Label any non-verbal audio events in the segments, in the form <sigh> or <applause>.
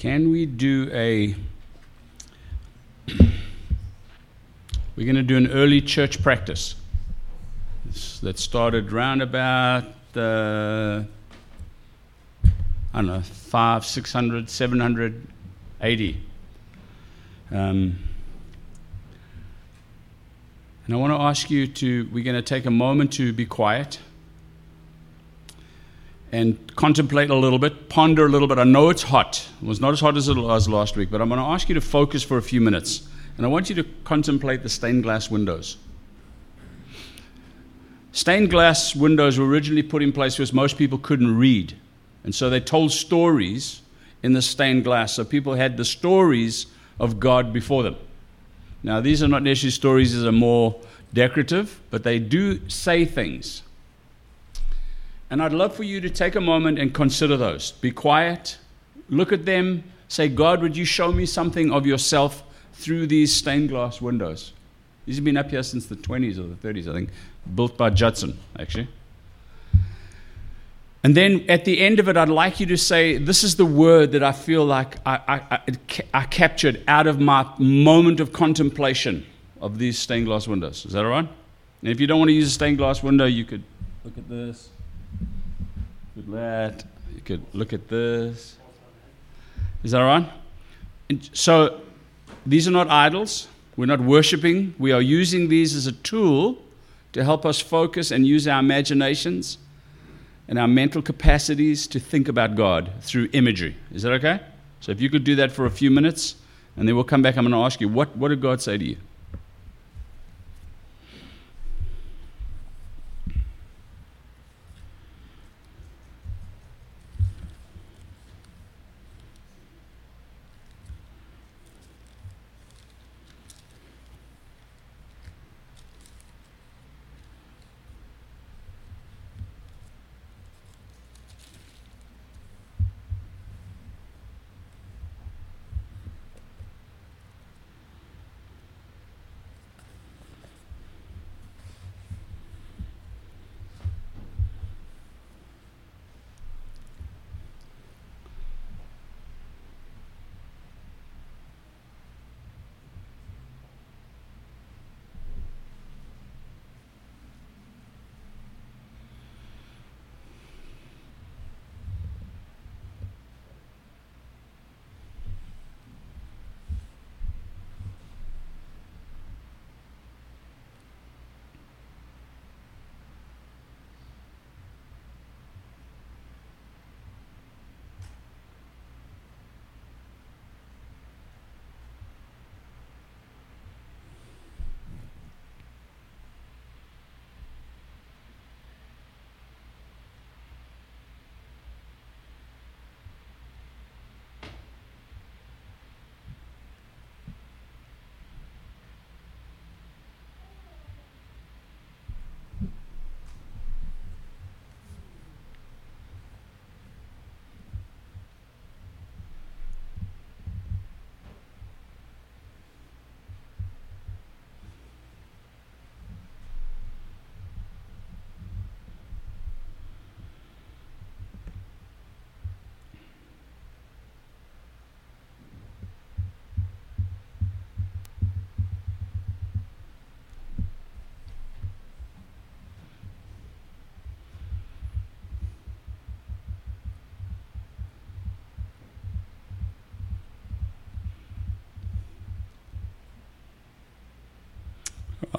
Can we do a. <clears throat> We're going to do an early church practice that started round about, uh, I don't know, five, 600, 700 AD. Um, and I want to ask you to, we're going to take a moment to be quiet and contemplate a little bit, ponder a little bit. I know it's hot. It was not as hot as it was last week, but I'm going to ask you to focus for a few minutes. And I want you to contemplate the stained glass windows. Stained glass windows were originally put in place because most people couldn't read. And so they told stories in the stained glass. So people had the stories of God before them. Now, these are not necessarily stories that are more decorative, but they do say things. And I'd love for you to take a moment and consider those. Be quiet, look at them, say, God, would you show me something of yourself through these stained glass windows? These have been up here since the 20s or the 30s, I think, built by Judson, actually. And then at the end of it, I'd like you to say, This is the word that I feel like I, I, I, I captured out of my moment of contemplation of these stained glass windows. Is that all right? And if you don't want to use a stained glass window, you could look at this could that. You could look at this. Is that right? And so these are not idols. We're not worshiping. We are using these as a tool to help us focus and use our imaginations and our mental capacities to think about God through imagery. Is that okay? So if you could do that for a few minutes, and then we'll come back. I'm going to ask you, what, what did God say to you?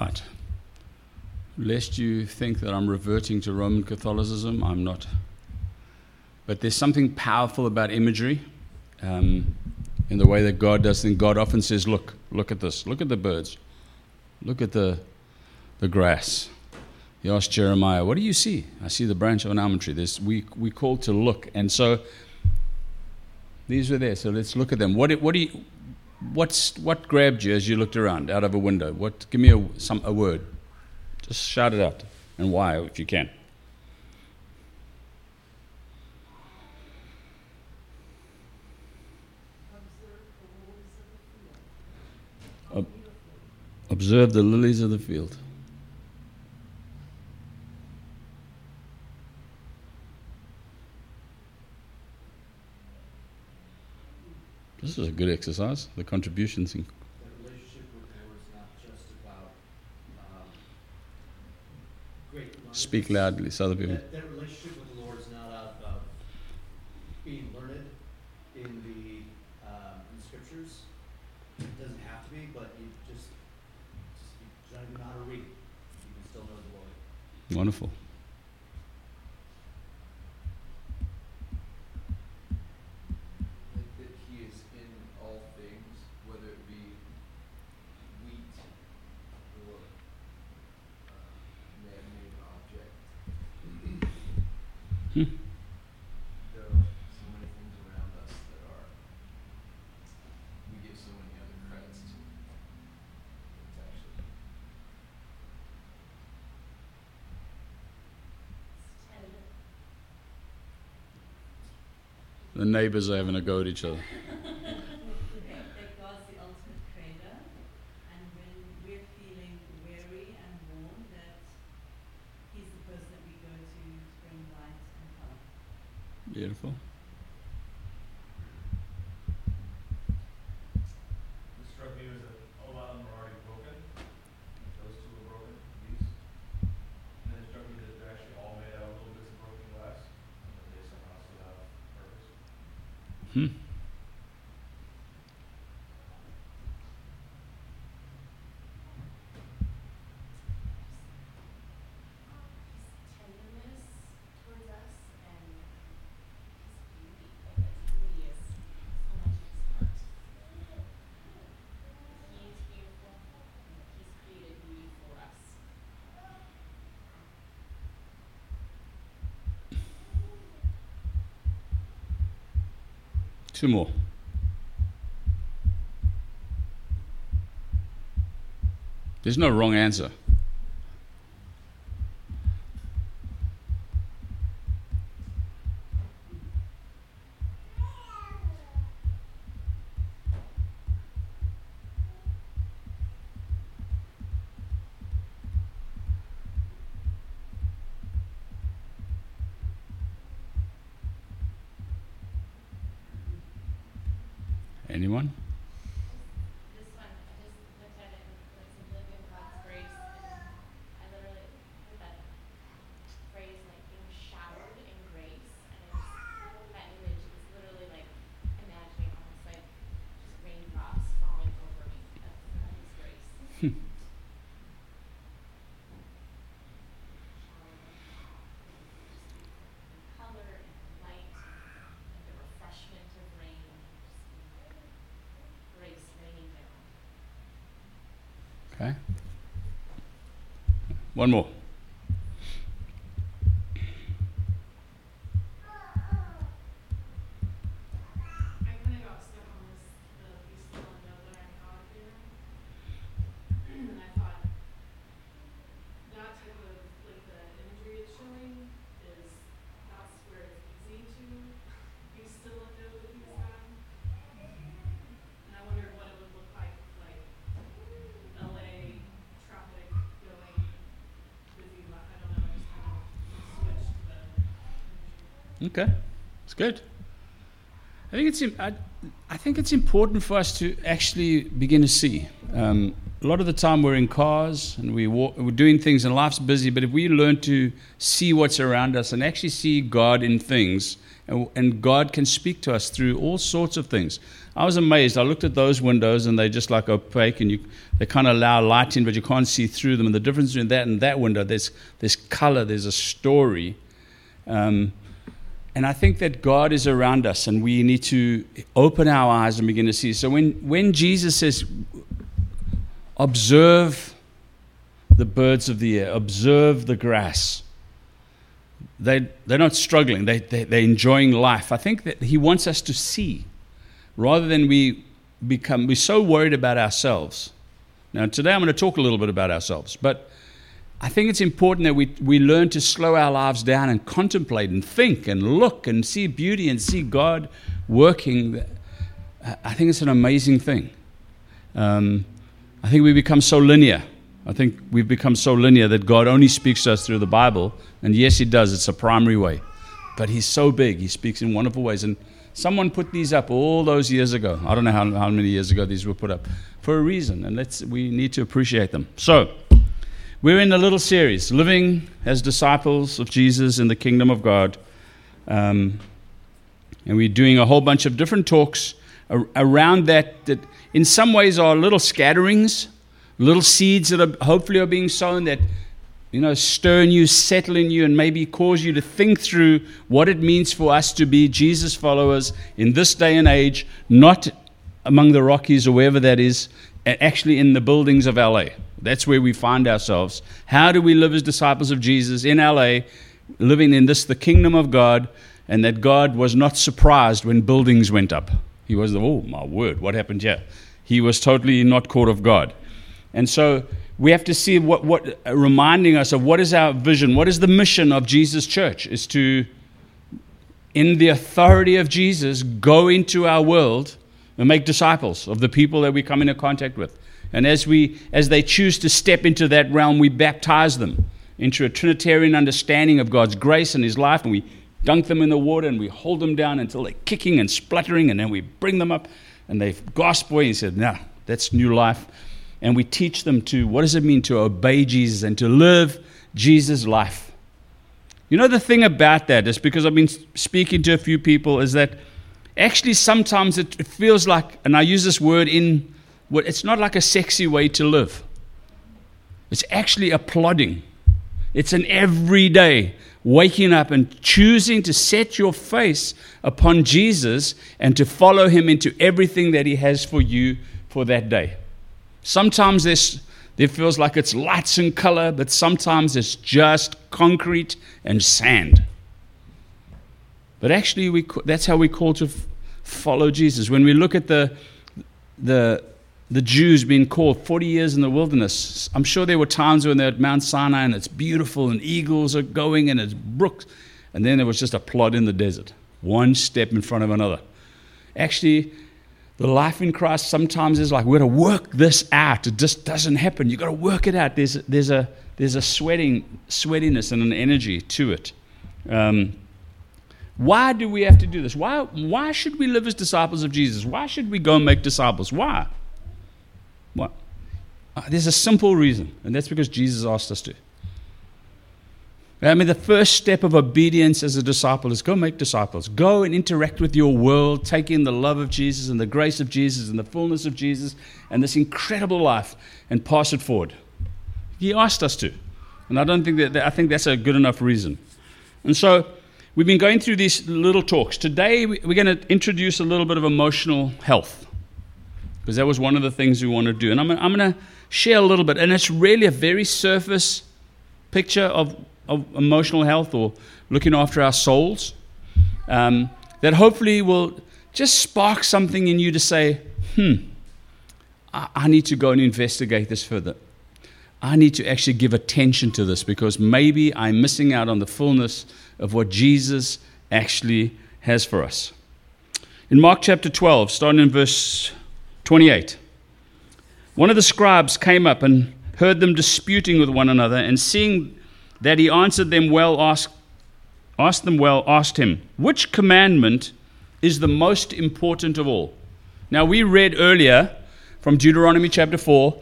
Right. Lest you think that I'm reverting to Roman Catholicism, I'm not. But there's something powerful about imagery um, in the way that God does things. God often says, Look, look at this. Look at the birds. Look at the, the grass. He asked Jeremiah, What do you see? I see the branch of an almond tree. There's, we, we called to look. And so these were there. So let's look at them. What, what do you, What's, what grabbed you as you looked around out of a window? What, give me a, some, a word. Just shout it out. And why, if you can. Observe the lilies of the field. This is a good exercise. The contributions. In- That relationship with the Lord is not just about great learning. Speak loudly so other people. That, that relationship with the Lord is not out about being learned in the um, in the scriptures. It doesn't have to be, but you just just you don't even know how to read. You can still know the Lord. Wonderful. Like that he is in all things, whether it be wheat or uh, man-made object. Hmm. There are so many things around us that are we give so many other credits to. It's actually The neighbors are having a go at each other. that God's the ultimate creator, and when we're feeling weary and worn, that He's the person that we go to to bring light and help. Beautiful. What struck me was that a lot of them are already broken. Those two are broken, these. And then it struck me that they're actually all made out of little bits of broken glass, and that they somehow still have purpose. Hmm. tenderness towards us and his beauty. Like that beauty is so much of his heart. He is beautiful. and He's created beauty for us. Two more. There's no wrong answer. Anyone? This one, I just looked at it and it's live in God's grace. And I literally heard that phrase like being showered in grace. And it's, that image is literally like imagining almost like just raindrops falling over me. That's, that is grace. Showered with color and light and the refreshment of rain. Just grace raining <laughs> down. Okay. One more. I kind of got stuck on this, the be still and know that I'm God there. and I thought that type of, like the imagery it's showing is, that's where it's easy to be still and know that he's God. And I wondered what it would look like, like LA traffic going busy, but I don't know, I just kind of switched the imagery. Okay, it's good. I think it's I, I think it's important for us to actually begin to see. Um, a lot of the time we're in cars and we walk, we're doing things and life's busy. But if we learn to see what's around us and actually see God in things, and, and God can speak to us through all sorts of things. I was amazed. I looked at those windows and they're just like opaque, and you they kind of allow light in, but you can't see through them. And the difference between that and that window, there's there's color, there's a story. Um, and I think that God is around us, and we need to open our eyes and begin to see. So when, when Jesus says, observe the birds of the air, observe the grass, they, they're not struggling, they, they, they're enjoying life. I think that He wants us to see rather than we become, we're so worried about ourselves. Now, today I'm going to talk a little bit about ourselves, but I think it's important that we, we learn to slow our lives down and contemplate and think and look and see beauty and see God working. I think it's an amazing thing. Um, I think we become so linear. I think we've become so linear that God only speaks to us through the Bible. And yes, He does, it's a primary way. but he's so big. He speaks in wonderful ways. And someone put these up all those years ago. I don't know how, how many years ago these were put up for a reason, and let's, we need to appreciate them. So, we're in a little series, Living as Disciples of Jesus in the Kingdom of God. Um, and we're doing a whole bunch of different talks ar- around that, that in some ways are little scatterings, little seeds that are hopefully are being sown that you know, stir in you, settle in you, and maybe cause you to think through what it means for us to be Jesus followers in this day and age, not among the Rockies or wherever that is, actually in the buildings of LA. That's where we find ourselves. How do we live as disciples of Jesus in LA, living in this, the kingdom of God, and that God was not surprised when buildings went up? He was, oh my word, what happened here? He was totally not caught of God. And so we have to see what, what uh, reminding us of what is our vision, what is the mission of Jesus Church, is to, in the authority of Jesus, go into our world and make disciples of the people that we come into contact with. And as we as they choose to step into that realm, we baptize them into a Trinitarian understanding of God's grace and His life, and we dunk them in the water and we hold them down until they're kicking and spluttering, and then we bring them up and they gasp away and said, "No, that's new life." and we teach them to what does it mean to obey Jesus and to live Jesus' life. You know, the thing about that is because I've been speaking to a few people, is that actually sometimes it feels like, and I use this word in, it's not like a sexy way to live. It's actually applauding. It's an everyday waking up and choosing to set your face upon Jesus and to follow him into everything that he has for you for that day. Sometimes this, it feels like it's lights and color, but sometimes it's just concrete and sand. But actually, we, that's how we call to follow Jesus. When we look at the, the, the Jews being called 40 years in the wilderness, I'm sure there were times when they're at Mount Sinai and it's beautiful and eagles are going and it's brooks, and then there was just a plod in the desert, one step in front of another. Actually, the life in Christ sometimes is like, we're to work this out. It just doesn't happen. You've got to work it out. There's, there's, a, there's a sweating, sweatiness and an energy to it. Um, why do we have to do this? Why, why should we live as disciples of Jesus? Why should we go and make disciples? Why? What? Uh, there's a simple reason, and that's because Jesus asked us to. I mean, the first step of obedience as a disciple is go make disciples. Go and interact with your world, take in the love of Jesus and the grace of Jesus and the fullness of Jesus and this incredible life and pass it forward. He asked us to. And I don't think that, I think that's a good enough reason. And so we've been going through these little talks. Today we're going to introduce a little bit of emotional health because that was one of the things we want to do. And I'm, I'm going to share a little bit. And it's really a very surface picture of of emotional health or looking after our souls, um, that hopefully will just spark something in you to say, hmm, I, I need to go and investigate this further. I need to actually give attention to this because maybe I'm missing out on the fullness of what Jesus actually has for us. In Mark chapter 12, starting in verse 28, one of the scribes came up and heard them disputing with one another, and seeing that he answered them well, asked, asked them well, asked him, Which commandment is the most important of all? Now, we read earlier from Deuteronomy chapter 4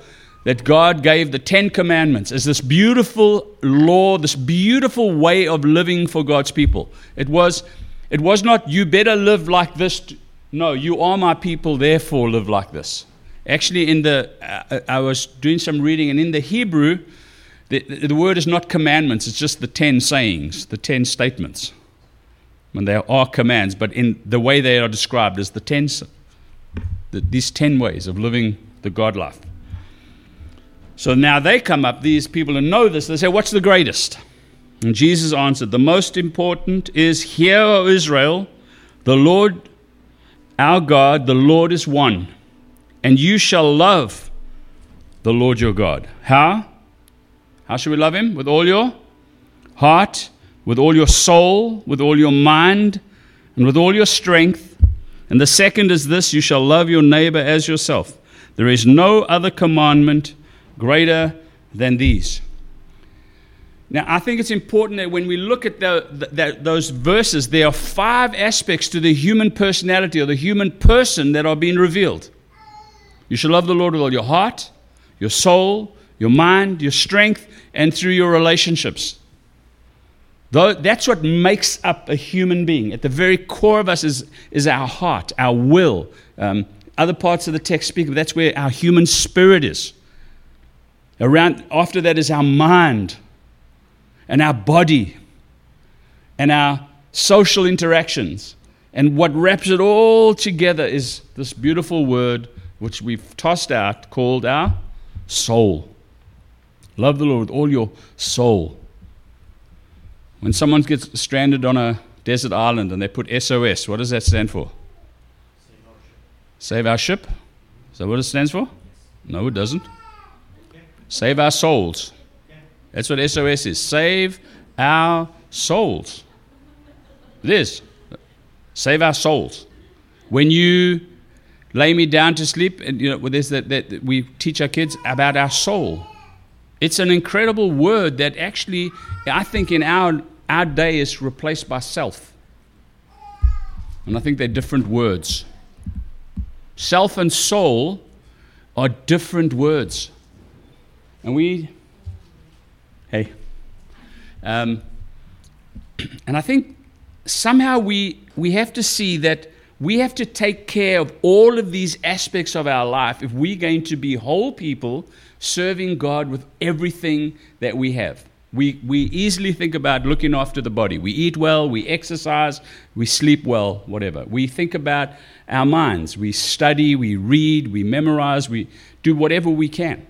that God gave the Ten Commandments as this beautiful law, this beautiful way of living for God's people. It was, it was not, you better live like this. No, you are my people, therefore live like this. Actually, in the, uh, I was doing some reading, and in the Hebrew, the, the word is not commandments, it's just the ten sayings, the ten statements. And they are commands, but in the way they are described as the ten, the, these ten ways of living the God life. So now they come up, these people who know this, they say, What's the greatest? And Jesus answered, The most important is, Hear, O Israel, the Lord our God, the Lord is one, and you shall love the Lord your God. How? How should we love Him? With all your heart, with all your soul, with all your mind, and with all your strength. And the second is this you shall love your neighbor as yourself. There is no other commandment greater than these. Now, I think it's important that when we look at the, the, those verses, there are five aspects to the human personality or the human person that are being revealed. You shall love the Lord with all your heart, your soul, your mind, your strength, and through your relationships. Though that's what makes up a human being. At the very core of us is, is our heart, our will. Um, other parts of the text speak of that's where our human spirit is. Around after that is our mind and our body and our social interactions. And what wraps it all together is this beautiful word which we've tossed out called our soul. Love the Lord with all your soul. When someone gets stranded on a desert island and they put SOS, what does that stand for? Save our ship. save our Is that what it stands for? No, it doesn't. Save our souls. That's what SOS is. Save our souls. It is. Save our souls. When you lay me down to sleep, and you know, there's that, that we teach our kids about our soul. It's an incredible word that actually, I think, in our our day is replaced by self. And I think they're different words. Self and soul are different words. And we, hey, um, <clears throat> and I think somehow we, we have to see that we have to take care of all of these aspects of our life if we're going to be whole people serving God with everything that we have. We, we easily think about looking after the body. We eat well, we exercise, we sleep well, whatever. We think about our minds. We study, we read, we memorize, we do whatever we can.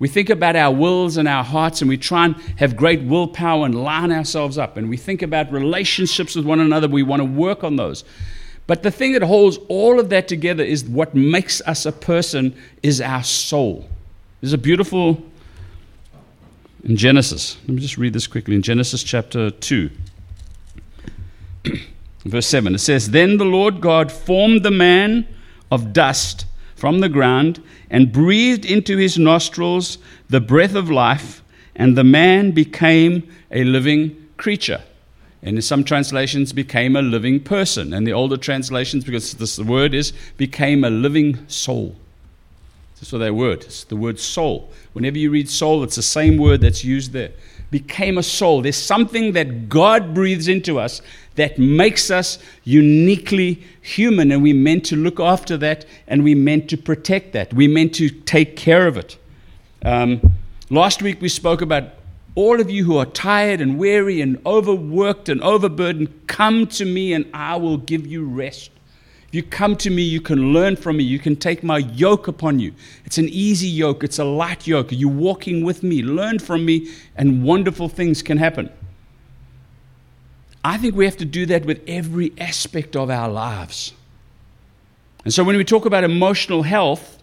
We think about our wills and our hearts, and we try and have great willpower and line ourselves up. And we think about relationships with one another. We want to work on those. But the thing that holds all of that together is what makes us a person is our soul. There's a beautiful in Genesis. Let me just read this quickly. In Genesis chapter 2, <clears throat> verse 7, it says, Then the Lord God formed the man of dust from the ground and breathed into his nostrils the breath of life, and the man became a living creature. And in some translations, became a living person. And the older translations, because this word is, became a living soul. That's what that word. It's the word soul. Whenever you read soul, it's the same word that's used there. Became a soul. There's something that God breathes into us that makes us uniquely human, and we're meant to look after that and we're meant to protect that. We're meant to take care of it. Um, last week we spoke about all of you who are tired and weary and overworked and overburdened, come to me and I will give you rest. If you come to me, you can learn from me. You can take my yoke upon you. It's an easy yoke, it's a light yoke. You're walking with me. Learn from me, and wonderful things can happen. I think we have to do that with every aspect of our lives. And so when we talk about emotional health,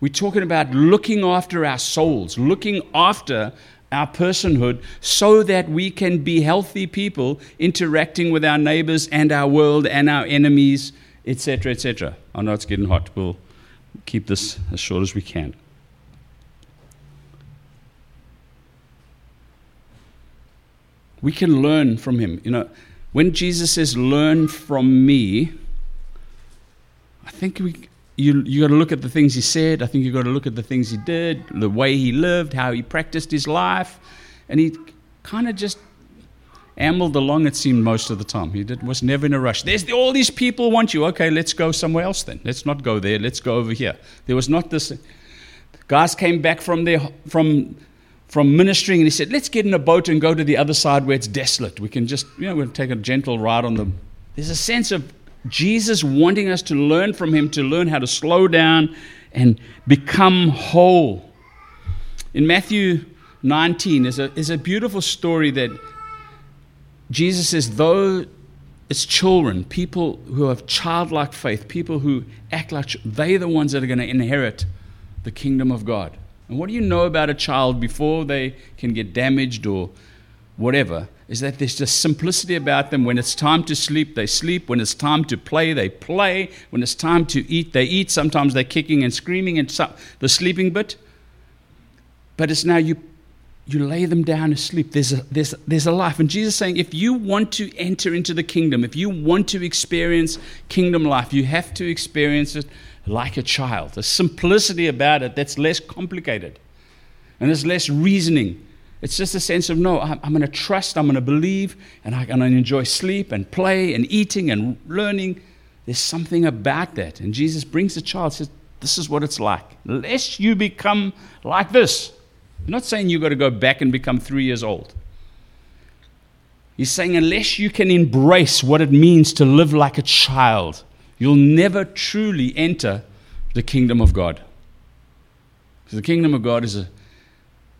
we're talking about looking after our souls, looking after our personhood so that we can be healthy people interacting with our neighbors and our world and our enemies, etc., etc. I know it's getting hot. We'll keep this as short as we can. We can learn from him. You know, when Jesus says, Learn from me, I think we, you you got to look at the things he said. I think you've got to look at the things he did, the way he lived, how he practiced his life, and he kind of just ambled along. It seemed most of the time he did, was never in a rush. There's the, all these people want you. Okay, let's go somewhere else then. Let's not go there. Let's go over here. There was not this. Guys came back from their from from ministering and he said, "Let's get in a boat and go to the other side where it's desolate. We can just you know we'll take a gentle ride on the." There's a sense of Jesus wanting us to learn from him, to learn how to slow down and become whole. In Matthew 19 is a, is a beautiful story that Jesus says, though it's children, people who have childlike faith, people who act like they're the ones that are going to inherit the kingdom of God. And what do you know about a child before they can get damaged or whatever? Is that there's just simplicity about them. When it's time to sleep, they sleep. When it's time to play, they play. When it's time to eat, they eat. Sometimes they're kicking and screaming and so- the sleeping bit. But it's now you you lay them down to sleep. There's a, there's, there's a life. And Jesus saying, if you want to enter into the kingdom, if you want to experience kingdom life, you have to experience it like a child. The simplicity about it that's less complicated and there's less reasoning. It's just a sense of no, I'm, I'm going to trust, I'm going to believe, and I'm going to enjoy sleep and play and eating and learning. There's something about that. And Jesus brings the child, says, This is what it's like. Lest you become like this. I'm not saying you've got to go back and become three years old. He's saying, unless you can embrace what it means to live like a child, you'll never truly enter the kingdom of God. So the kingdom of God is a,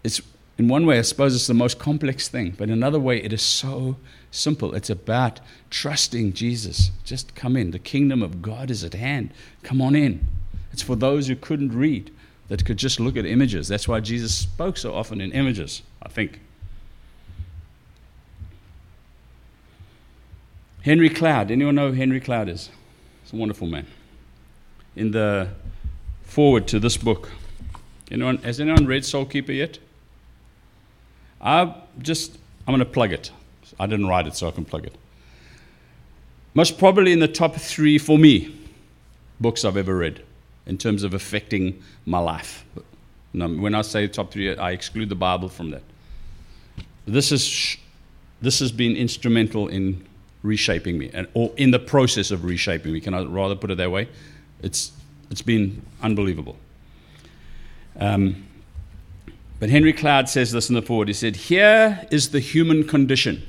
it's in one way, I suppose it's the most complex thing, but in another way, it is so simple. It's about trusting Jesus. Just come in. The kingdom of God is at hand. Come on in. It's for those who couldn't read, that could just look at images. That's why Jesus spoke so often in images, I think. Henry Cloud. Anyone know who Henry Cloud is? He's a wonderful man. In the forward to this book, anyone, has anyone read Soul Keeper yet? I just, I'm going to plug it. I didn't write it, so I can plug it. Most probably in the top three for me books I've ever read in terms of affecting my life. When I say top three, I exclude the Bible from that. This, is, this has been instrumental in reshaping me, or in the process of reshaping me. Can I rather put it that way? It's, it's been unbelievable. Um, but Henry Cloud says this in the forward. He said, Here is the human condition.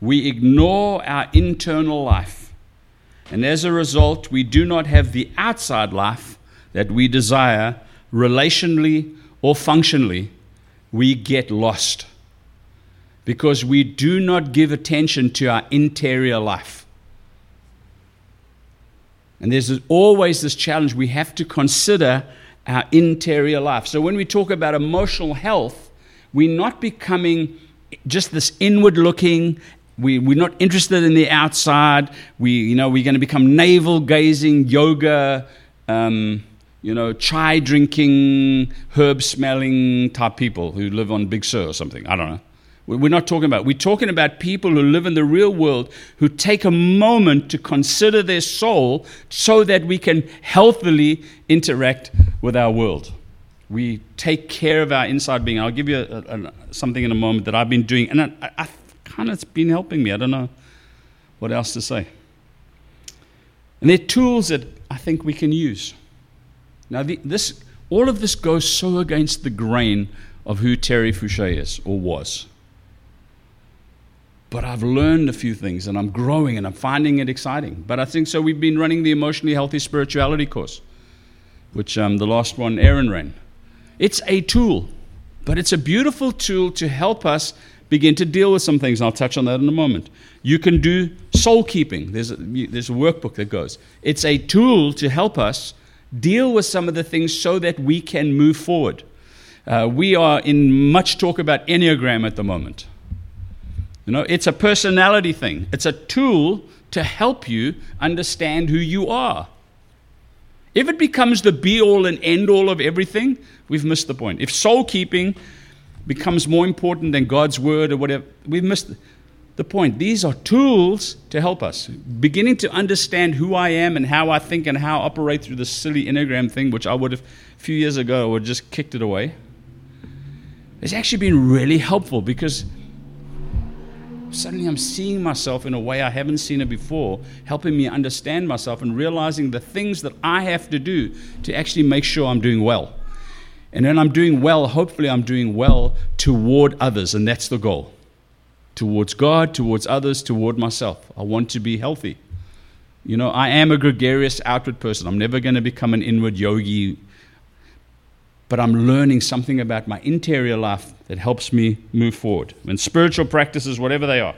We ignore our internal life, and as a result, we do not have the outside life that we desire relationally or functionally. We get lost because we do not give attention to our interior life. And there's always this challenge we have to consider our interior life. So when we talk about emotional health, we're not becoming just this inward looking. We, we're not interested in the outside. We, you know, we're going to become navel gazing, yoga, um, you know, chai drinking, herb smelling type people who live on Big Sur or something. I don't know. We're not talking about. We're talking about people who live in the real world who take a moment to consider their soul so that we can healthily interact with our world. We take care of our inside being. I'll give you a, a, something in a moment that I've been doing, and I, I kind of it's been helping me. I don't know what else to say. And they're tools that I think we can use. Now, the, this, all of this goes so against the grain of who Terry Fouché is or was. But I've learned a few things and I'm growing and I'm finding it exciting. But I think so. We've been running the Emotionally Healthy Spirituality course, which um, the last one Aaron ran. It's a tool, but it's a beautiful tool to help us begin to deal with some things. And I'll touch on that in a moment. You can do soul keeping, there's a, there's a workbook that goes. It's a tool to help us deal with some of the things so that we can move forward. Uh, we are in much talk about Enneagram at the moment. You know, it's a personality thing, it's a tool to help you understand who you are. If it becomes the be all and end all of everything, we've missed the point. If soul keeping becomes more important than God's word or whatever, we've missed the point. These are tools to help us. Beginning to understand who I am and how I think and how I operate through this silly Enneagram thing, which I would have a few years ago would have just kicked it away. It's actually been really helpful because suddenly I'm seeing myself in a way I haven't seen it before, helping me understand myself and realizing the things that I have to do to actually make sure I'm doing well. And when I'm doing well, hopefully I'm doing well toward others, and that's the goal. Towards God, towards others, toward myself. I want to be healthy. You know, I am a gregarious outward person. I'm never going to become an inward yogi but I'm learning something about my interior life that helps me move forward. And spiritual practices, whatever they are.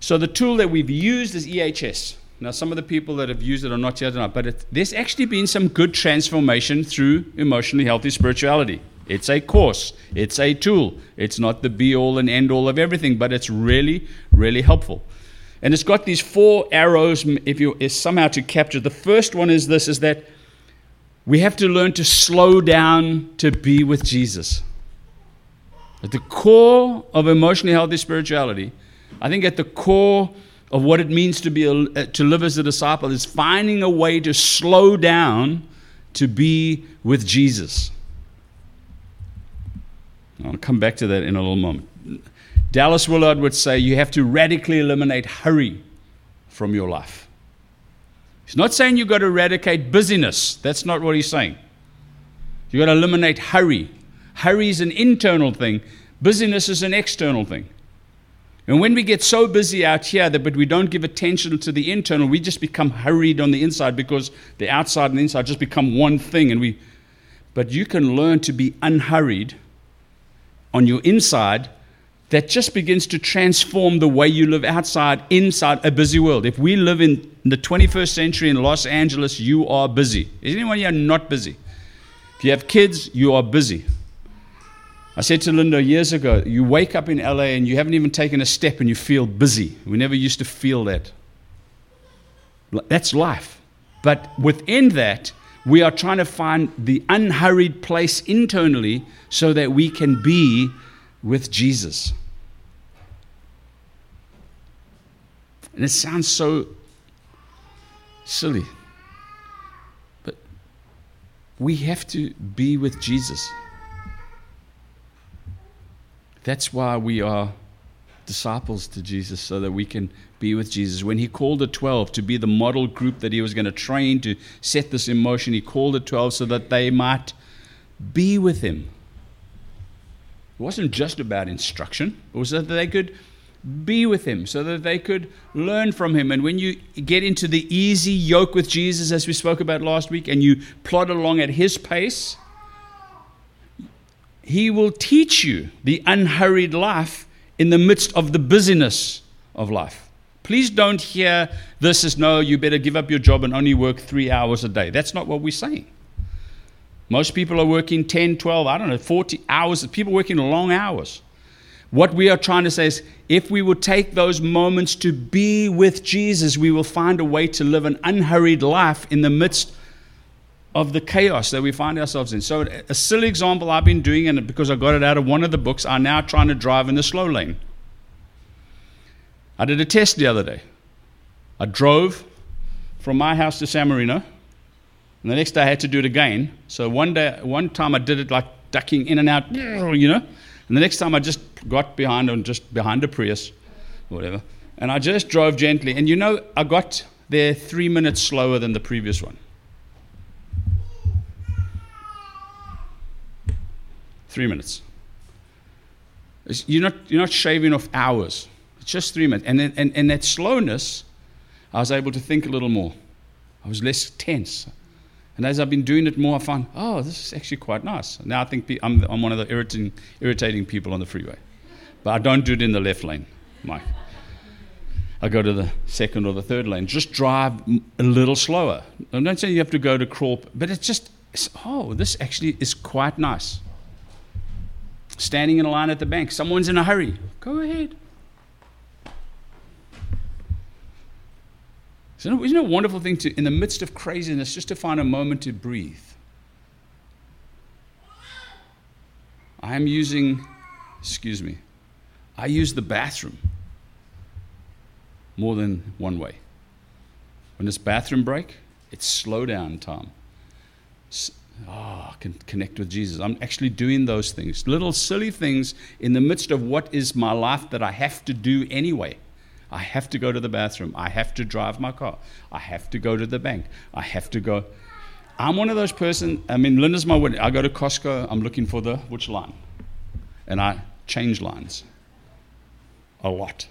So the tool that we've used is EHS. Now, some of the people that have used it are not yet enough, but it, there's actually been some good transformation through emotionally healthy spirituality. It's a course, it's a tool. It's not the be all and end all of everything, but it's really, really helpful. And it's got these four arrows, if you somehow to capture. The first one is this is that we have to learn to slow down to be with Jesus. At the core of emotionally healthy spirituality, I think at the core of what it means to be a, uh, to live as a disciple is finding a way to slow down to be with Jesus. I'll come back to that in a little moment. Dallas Willard would say you have to radically eliminate hurry from your life. He's not saying you've got to eradicate busyness. That's not what he's saying. You've got to eliminate hurry. Hurry is an internal thing, busyness is an external thing. And when we get so busy out here that but we don't give attention to the internal, we just become hurried on the inside because the outside and the inside just become one thing and we but you can learn to be unhurried on your inside that just begins to transform the way you live outside, inside a busy world. If we live in the 21st century in Los Angeles, you are busy. Is anyone here not busy? If you have kids, you are busy. I said to Linda years ago, you wake up in LA and you haven't even taken a step and you feel busy. We never used to feel that. That's life. But within that, we are trying to find the unhurried place internally so that we can be with Jesus. And it sounds so silly. But we have to be with Jesus. That's why we are disciples to Jesus, so that we can be with Jesus. When he called the 12 to be the model group that he was going to train to set this in motion, he called the 12 so that they might be with him. It wasn't just about instruction, it was that they could be with him, so that they could learn from him. And when you get into the easy yoke with Jesus, as we spoke about last week, and you plod along at his pace, he will teach you the unhurried life in the midst of the busyness of life. Please don't hear this as no, you better give up your job and only work three hours a day. That's not what we're saying. Most people are working 10, 12, I don't know, 40 hours. People working long hours. What we are trying to say is if we would take those moments to be with Jesus, we will find a way to live an unhurried life in the midst of the chaos that we find ourselves in. So, a silly example I've been doing, and because I got it out of one of the books, I'm now trying to drive in the slow lane. I did a test the other day. I drove from my house to San Marino, and the next day I had to do it again. So one day, one time I did it like ducking in and out, you know, and the next time I just got behind on just behind a Prius, whatever, and I just drove gently. And you know, I got there three minutes slower than the previous one. Three minutes. It's, you're, not, you're not shaving off hours. It's just three minutes. And, and, and that slowness, I was able to think a little more. I was less tense. And as I've been doing it more, I find, oh, this is actually quite nice. Now I think I'm, I'm one of the irritating, irritating people on the freeway. But I don't do it in the left lane, Mike. I go to the second or the third lane. Just drive a little slower. I'm not saying you have to go to crawl, but it's just, it's, oh, this actually is quite nice. Standing in a line at the bank, someone's in a hurry. Go ahead. Isn't it, a wonderful thing to, in the midst of craziness, just to find a moment to breathe? I am using, excuse me, I use the bathroom more than one way. When it's bathroom break, it's slow down time. I ah, can connect with Jesus. I'm actually doing those things, little silly things in the midst of what is my life that I have to do anyway. I have to go to the bathroom. I have to drive my car. I have to go to the bank. I have to go. I'm one of those person. I mean, Linda's my witness. I go to Costco. I'm looking for the which line, and I change lines a lot.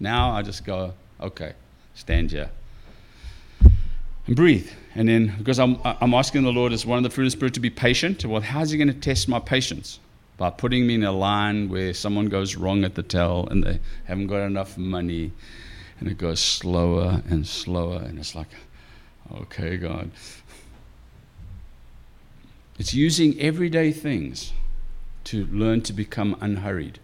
Now I just go, okay, stand here and breathe. And then, because I'm, I'm asking the Lord as one of the fruit of the Spirit to be patient, well, how's He going to test my patience? By putting me in a line where someone goes wrong at the tell and they haven't got enough money, and it goes slower and slower, and it's like, okay, God. It's using everyday things to learn to become unhurried.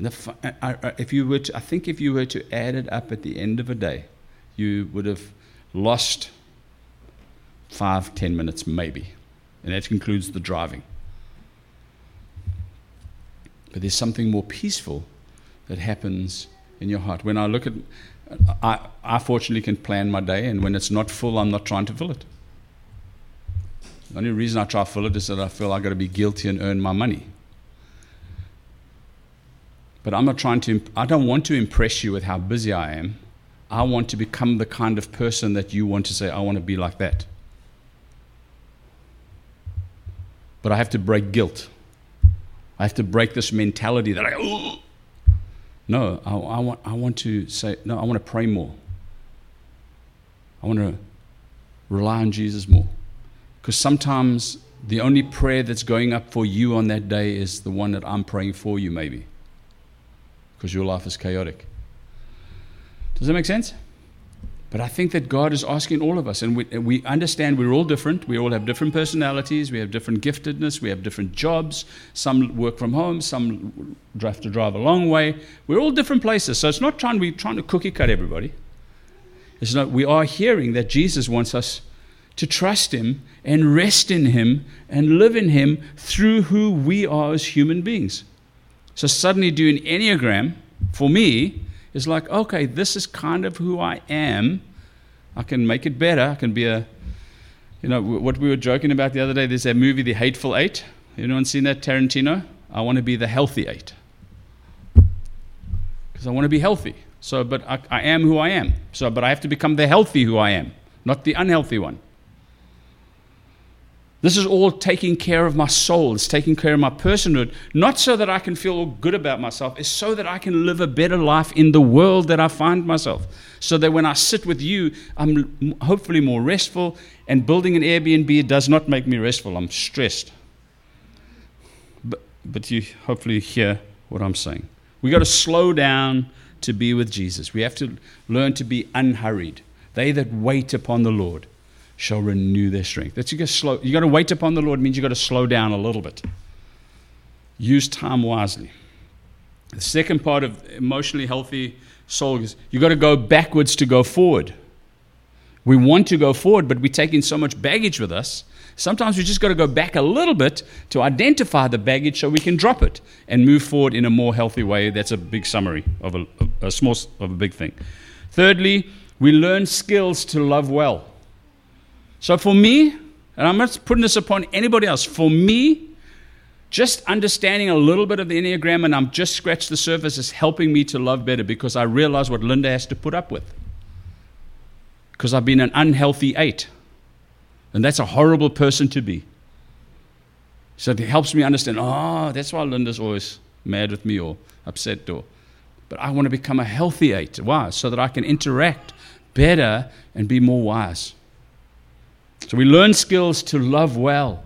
The, I, I, uh, uh, uh, if you were to, I think if you were to add it up at the end of a day, you would have lost five, ten minutes maybe. And that includes the driving. But there's something more peaceful that happens in your heart. When I look at, I, I fortunately can plan my day, and when it's not full, I'm not trying to fill it. The only reason I try to fill it is that I feel I've got to be guilty and earn my money. But I'm not trying to, I don't want to impress you with how busy I am. I want to become the kind of person that you want to say, I want to be like that. But I have to break guilt. I have to break this mentality that I, Ugh. no, I, I, want, I want to say, no, I want to pray more. I want to rely on Jesus more. Because sometimes the only prayer that's going up for you on that day is the one that I'm praying for you, maybe. Because your life is chaotic. Does that make sense? But I think that God is asking all of us, and we, we understand we're all different. We all have different personalities. We have different giftedness. We have different jobs. Some work from home. Some have to drive a long way. We're all different places. So it's not trying be trying to cookie cut everybody. It's not. We are hearing that Jesus wants us to trust Him and rest in Him and live in Him through who we are as human beings. So suddenly doing Enneagram for me is like, okay, this is kind of who I am. I can make it better. I can be a, you know, what we were joking about the other day. There's that movie, The Hateful Eight. Anyone seen that? Tarantino. I want to be the healthy eight because I want to be healthy. So, but I, I am who I am. So, but I have to become the healthy who I am, not the unhealthy one. This is all taking care of my soul. It's taking care of my personhood, not so that I can feel good about myself, it's so that I can live a better life in the world that I find myself. So that when I sit with you, I'm hopefully more restful. And building an Airbnb does not make me restful. I'm stressed. But, but you hopefully hear what I'm saying. We got to slow down to be with Jesus. We have to learn to be unhurried. They that wait upon the Lord shall renew their strength. That's you got to slow. You got to wait upon the Lord means you got to slow down a little bit. Use time wisely. The second part of emotionally healthy soul is you got to go backwards to go forward. We want to go forward, but we take in so much baggage with us. Sometimes we just got to go back a little bit to identify the baggage so we can drop it and move forward in a more healthy way. That's a big summary of a, a small of a big thing. Thirdly, we learn skills to love well. So for me, and I'm not putting this upon anybody else, for me, just understanding a little bit of the Enneagram and I'm just scratched the surface is helping me to love better because I realize what Linda has to put up with. Because I've been an unhealthy eight. And that's a horrible person to be. So it helps me understand, oh, that's why Linda's always mad with me or upset or but I want to become a healthy eight. Why? So that I can interact better and be more wise. So we learn skills to love well.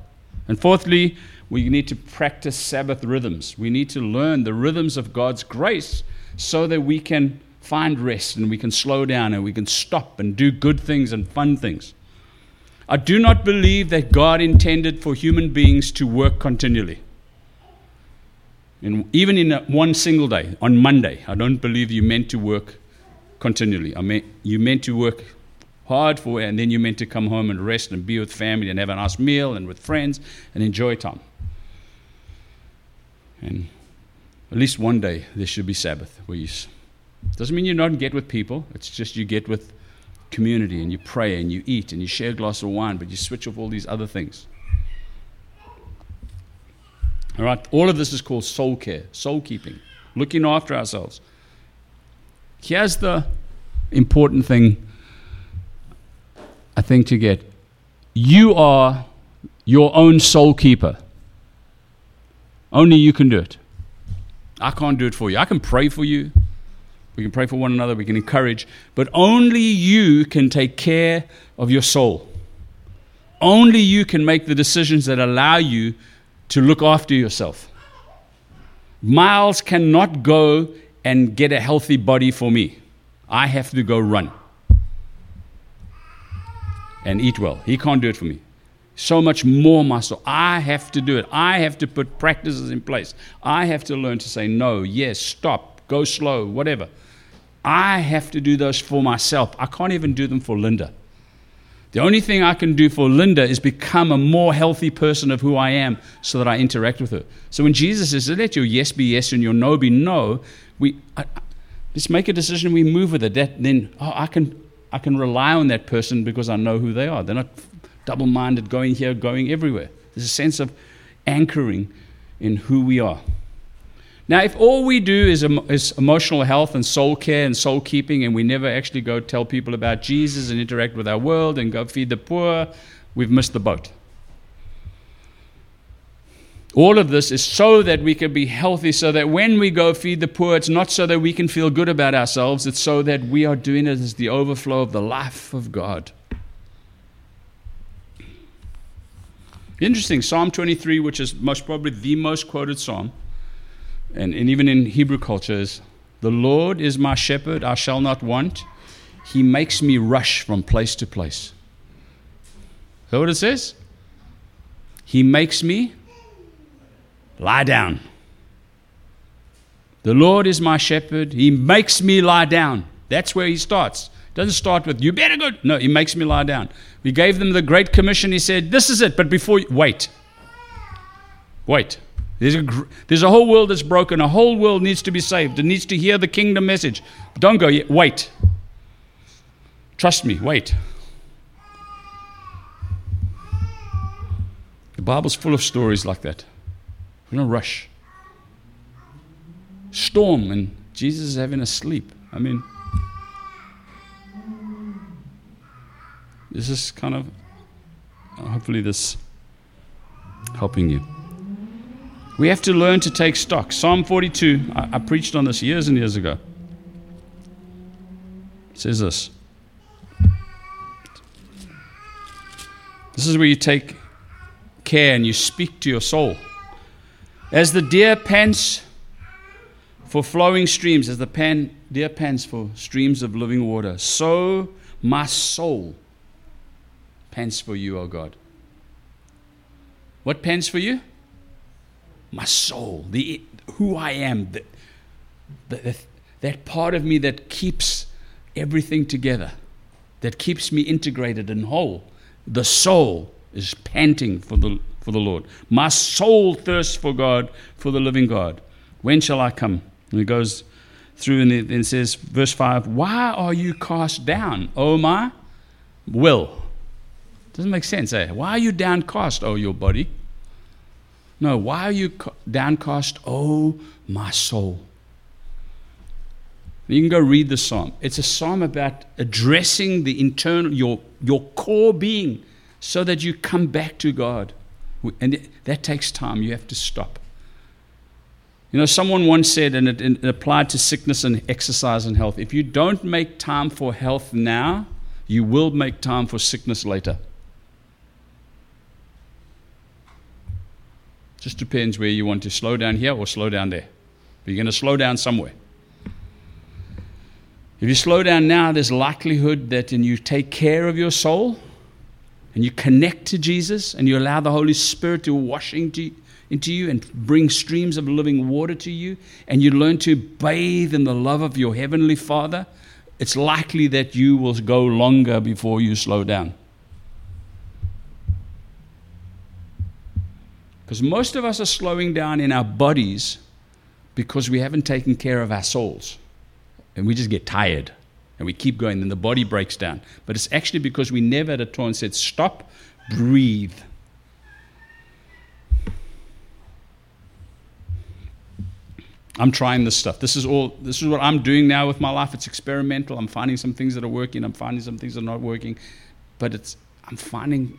And fourthly, we need to practice Sabbath rhythms. We need to learn the rhythms of God's grace so that we can find rest and we can slow down and we can stop and do good things and fun things. I do not believe that God intended for human beings to work continually. In, even in one single day, on Monday, I don't believe you meant to work continually. I mean, you meant to work hard for and then you're meant to come home and rest and be with family and have a nice meal and with friends and enjoy time. And at least one day there should be Sabbath where you. Doesn't mean you don't get with people. It's just you get with community and you pray and you eat and you share a glass of wine, but you switch off all these other things. All right, all of this is called soul care, soul keeping, looking after ourselves. Here's the important thing I think to get you are your own soul keeper. Only you can do it. I can't do it for you. I can pray for you. We can pray for one another. We can encourage. But only you can take care of your soul. Only you can make the decisions that allow you to look after yourself. Miles cannot go and get a healthy body for me. I have to go run and eat well. He can't do it for me. So much more muscle. I have to do it. I have to put practices in place. I have to learn to say no, yes, stop, go slow, whatever. I have to do those for myself. I can't even do them for Linda. The only thing I can do for Linda is become a more healthy person of who I am so that I interact with her. So when Jesus says, let your yes be yes and your no be no, we, I, let's make a decision, we move with it. That, then oh, I, can, I can rely on that person because I know who they are. They're not double minded, going here, going everywhere. There's a sense of anchoring in who we are. Now, if all we do is, is, emotional health and soul care and soul keeping, and we never actually go tell people about Jesus and interact with our world and go feed the poor, we've missed the boat. All of this is so that we can be healthy, so that when we go feed the poor, it's not so that we can feel good about ourselves, it's so that we are doing it as the overflow of the life of God. Interesting, Psalm 23, which is most probably the most quoted psalm and, and even in Hebrew culture, is the Lord is my shepherd, I shall not want. He makes me rush from place to place. Is that what it says? He makes me lie down. The Lord is my shepherd. He makes me lie down. That's where he starts. Doesn't start with, you better go. No, he makes me lie down. We gave them the Great Commission. He said, this is it. But before you, wait. Wait. There's a, there's a whole world that's broken. A whole world needs to be saved. It needs to hear the kingdom message. Don't go yet. Wait. Trust me. Wait. The Bible's full of stories like that. We don't rush. Storm, and Jesus is having a sleep. I mean, this is kind of, hopefully, this helping you. We have to learn to take stock. Psalm 42, I, I preached on this years and years ago. It says this. This is where you take care and you speak to your soul. As the deer pants for flowing streams, as the pan, deer pants for streams of living water, so my soul pants for you, O God. What pants for you? my soul, the who I am, the, the, that part of me that keeps everything together, that keeps me integrated and whole. The soul is panting for the, for the Lord. My soul thirsts for God, for the living God. When shall I come? And it goes through and it, says, verse 5 Why are you cast down, O my will? Doesn't make sense, eh? Why are you downcast, O your body? No, why are you downcast, oh my soul? You can go read the psalm. It's a psalm about addressing the internal, your, your core being, so that you come back to God. And that takes time. You have to stop. You know, someone once said, and it, it applied to sickness and exercise and health if you don't make time for health now, you will make time for sickness later. Just depends where you want to slow down here or slow down there. But you're going to slow down somewhere. If you slow down now, there's likelihood that and you take care of your soul and you connect to Jesus and you allow the Holy Spirit to wash into, into you and bring streams of living water to you and you learn to bathe in the love of your Heavenly Father, it's likely that you will go longer before you slow down. Because most of us are slowing down in our bodies because we haven't taken care of our souls. And we just get tired and we keep going, and the body breaks down. But it's actually because we never at a time said, Stop, breathe. I'm trying this stuff. This is all this is what I'm doing now with my life. It's experimental. I'm finding some things that are working, I'm finding some things that are not working. But it's I'm finding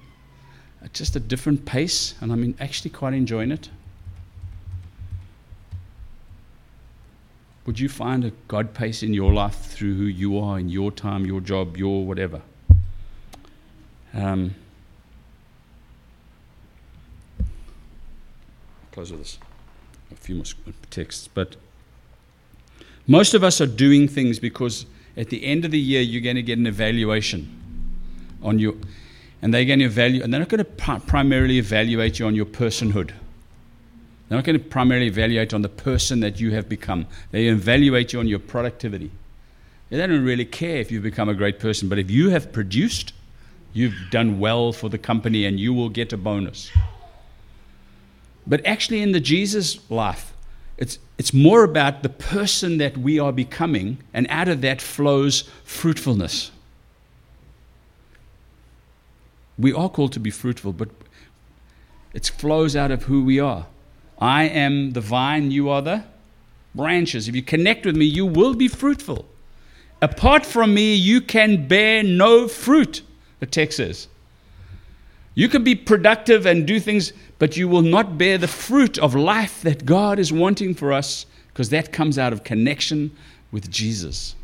just a different pace, and I'm actually quite enjoying it. Would you find a God pace in your life through who you are, in your time, your job, your whatever? Um, close with this. A few more texts, but most of us are doing things because at the end of the year you're going to get an evaluation on your and they're going to evaluate, and they're not going to primarily evaluate you on your personhood. They're not going to primarily evaluate on the person that you have become. They evaluate you on your productivity. They don't really care if you've become a great person, but if you have produced, You've done well for the company and you will get a bonus. But actually, in the Jesus life, it's, it's more about the person that we are becoming, and out of that flows fruitfulness. We are called to be fruitful, but it flows out of who we are. I am the vine, you are the branches. If you connect with me, you will be fruitful. Apart from me, you can bear no fruit, the text says. You can be productive and do things, but you will not bear the fruit of life that God is wanting for us because that comes out of connection with Jesus.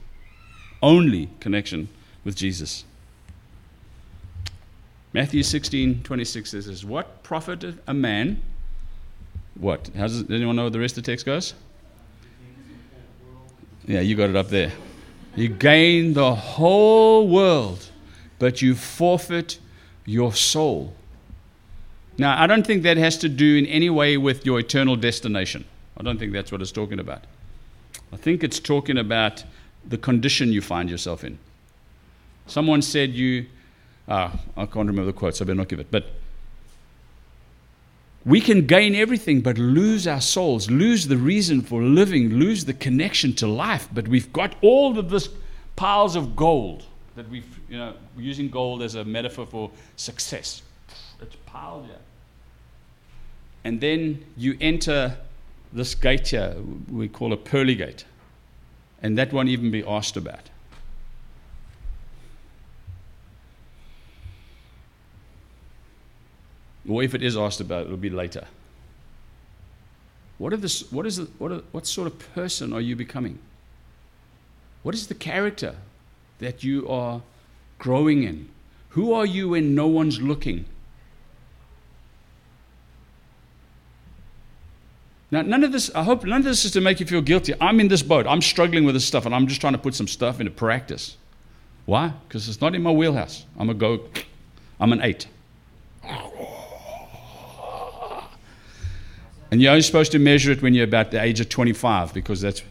Only connection with Jesus. Matthew 16, 26 says What profited a man? What? How does, does anyone know what the rest of the text goes? Yeah, you got it up there. You gain the whole world, but you forfeit your soul. Now, I don't think that has to do in any way with your eternal destination. I don't think that's what it's talking about. I think it's talking about the condition you find yourself in. Someone said you, ah, I can't remember the quote, so I better not give it, but we can gain everything but lose our souls, lose the reason for living, lose the connection to life. But we've got all of this piles of gold that we've, you know, using gold as a metaphor for success. It's piled here. And then you enter this gate here, we call a pearly gate. And that won't even be asked about. Or if it is asked about, it'll be later. What, this, what, is what, are, what sort of person are you becoming? What is the character that you are growing in? Who are you when no one's looking? Now, none of this, I hope none of this is to make you feel guilty. I'm in this boat. I'm struggling with this stuff, and I'm just trying to put some stuff into practice. Why? Because it's not in my wheelhouse. I'm a go, I'm an eight. And you're only supposed to measure it when you're about the age of 25 because that's,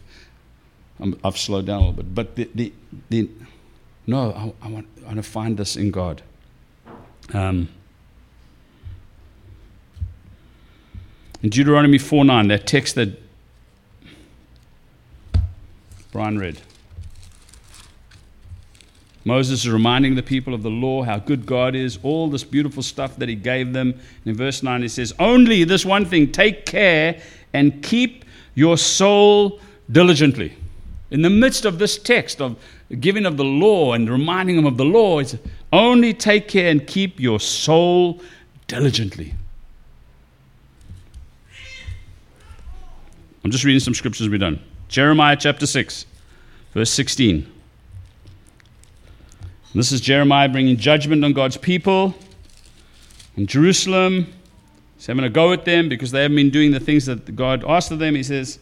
i have slowed down a little bit. But the, the, the no, I, I, want, I want to find this in God. Um, in Deuteronomy 4 9, that text that Brian read. Moses is reminding the people of the law, how good God is, all this beautiful stuff that he gave them. And in verse 9, he says, Only this one thing, take care and keep your soul diligently. In the midst of this text of giving of the law and reminding them of the law, it's only take care and keep your soul diligently. I'm just reading some scriptures we're done. Jeremiah chapter 6, verse 16. This is Jeremiah bringing judgment on God's people in Jerusalem. He's having a go at them because they haven't been doing the things that God asked of them. He says,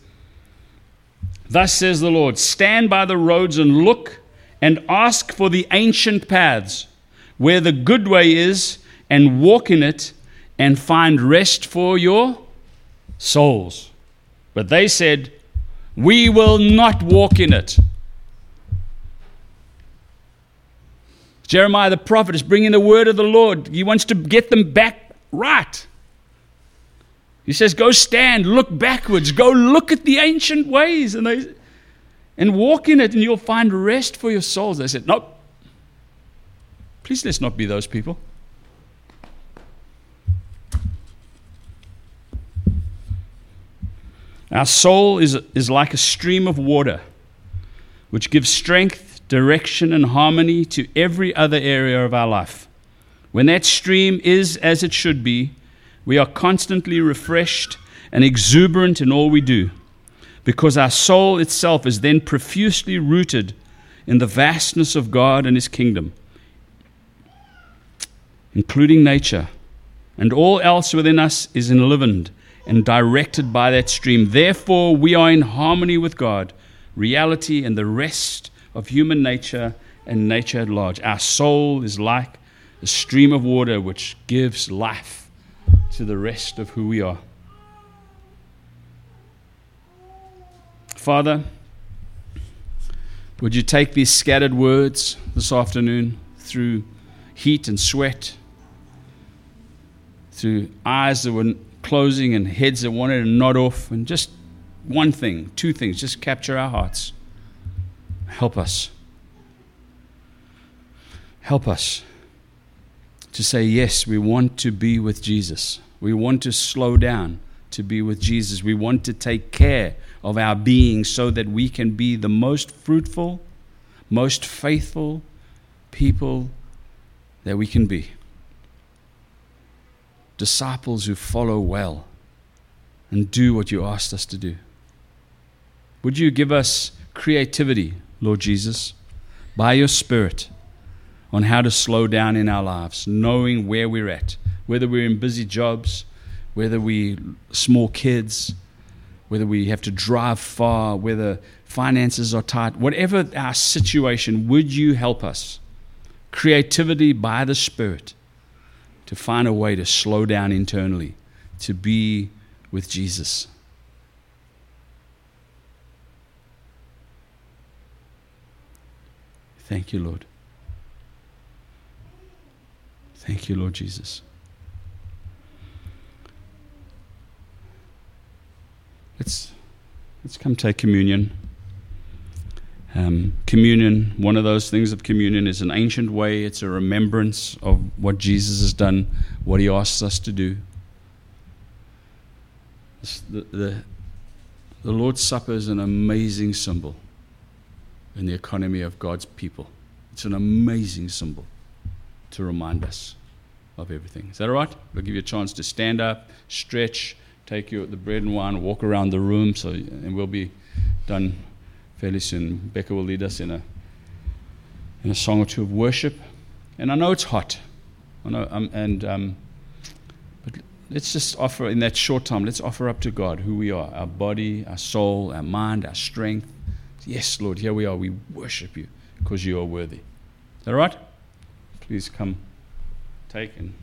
Thus says the Lord, stand by the roads and look and ask for the ancient paths where the good way is and walk in it and find rest for your souls. But they said, We will not walk in it. Jeremiah the prophet is bringing the word of the Lord. He wants to get them back right. He says, Go stand, look backwards, go look at the ancient ways, and, they, and walk in it, and you'll find rest for your souls. They said, Nope. Please let's not be those people. Our soul is, is like a stream of water which gives strength direction, and harmony to every other area of our life. When that stream is as it should be, we are constantly refreshed and exuberant in all we do, because our soul itself is then profusely rooted in the vastness of God and His kingdom, including nature, and all else within us is enlivened and directed by that stream. Therefore, we are in harmony with God, reality, and the rest of human nature and nature at large. Our soul is like a stream of water which gives life to the rest of who we are. Father, would you take these scattered words this afternoon through heat and sweat, through eyes that were closing and heads that wanted to nod off, and just one thing, two things, just capture our hearts. Help us. Help us to say, yes, we want to be with Jesus. We want to slow down to be with Jesus. We want to take care of our being so that we can be the most fruitful, most faithful people that we can be. Disciples who follow well and do what you asked us to do. Would you give us creativity, Lord Jesus, by your Spirit? on how to slow down in our lives, knowing where we're at, whether we're in busy jobs, whether we small kids, whether we have to drive far, whether finances are tight, whatever our situation, would you help us? Creativity by the Spirit to find a way to slow down internally, to be with Jesus. Thank you, Lord. Thank you, Lord Jesus. Let's, let's come take communion. Um, communion, one of those things of communion, is an ancient way. It's a remembrance of what Jesus has done, what he asks us to do. The, the, the Lord's Supper is an amazing symbol in the economy of God's people. It's an amazing symbol to remind us of everything. Is that all right? We'll give you a chance to stand up, stretch, take you the bread and wine, walk around the room, so and we'll be done fairly soon. Becca will lead us in a in a song or two of worship. And I know it's hot. I know, um, and um, but let's just offer in that short time. Let's offer up to God who we are: our body, our soul, our mind, our strength. Yes, Lord, here we are. We worship you because you are worthy. Is that right? Please come, take and.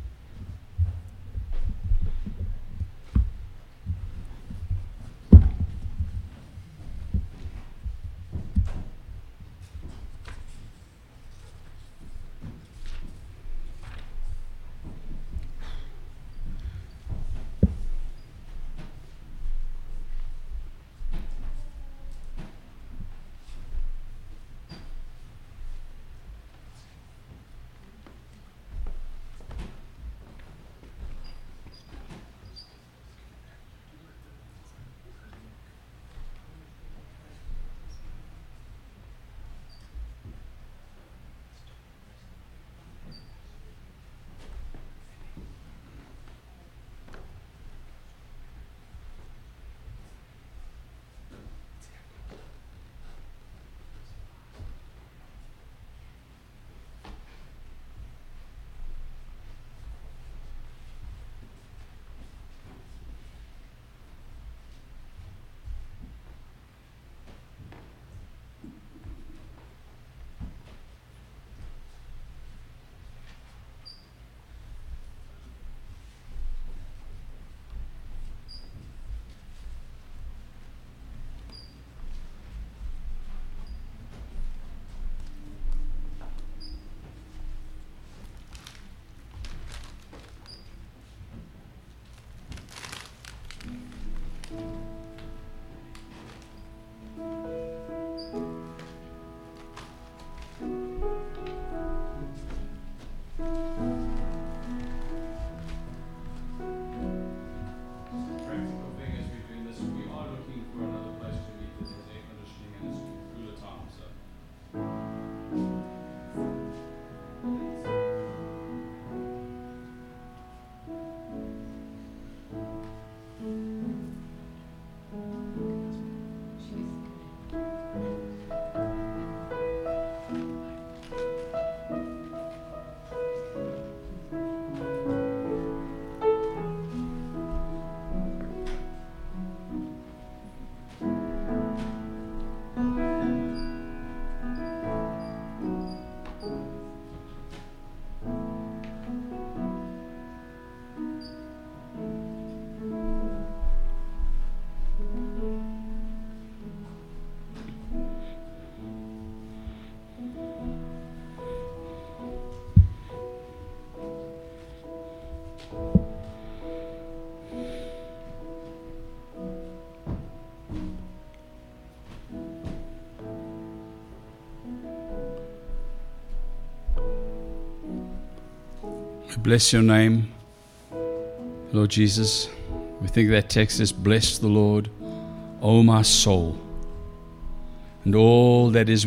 Bless your name, Lord Jesus. We think that text is bless the Lord, O my soul, and all that is within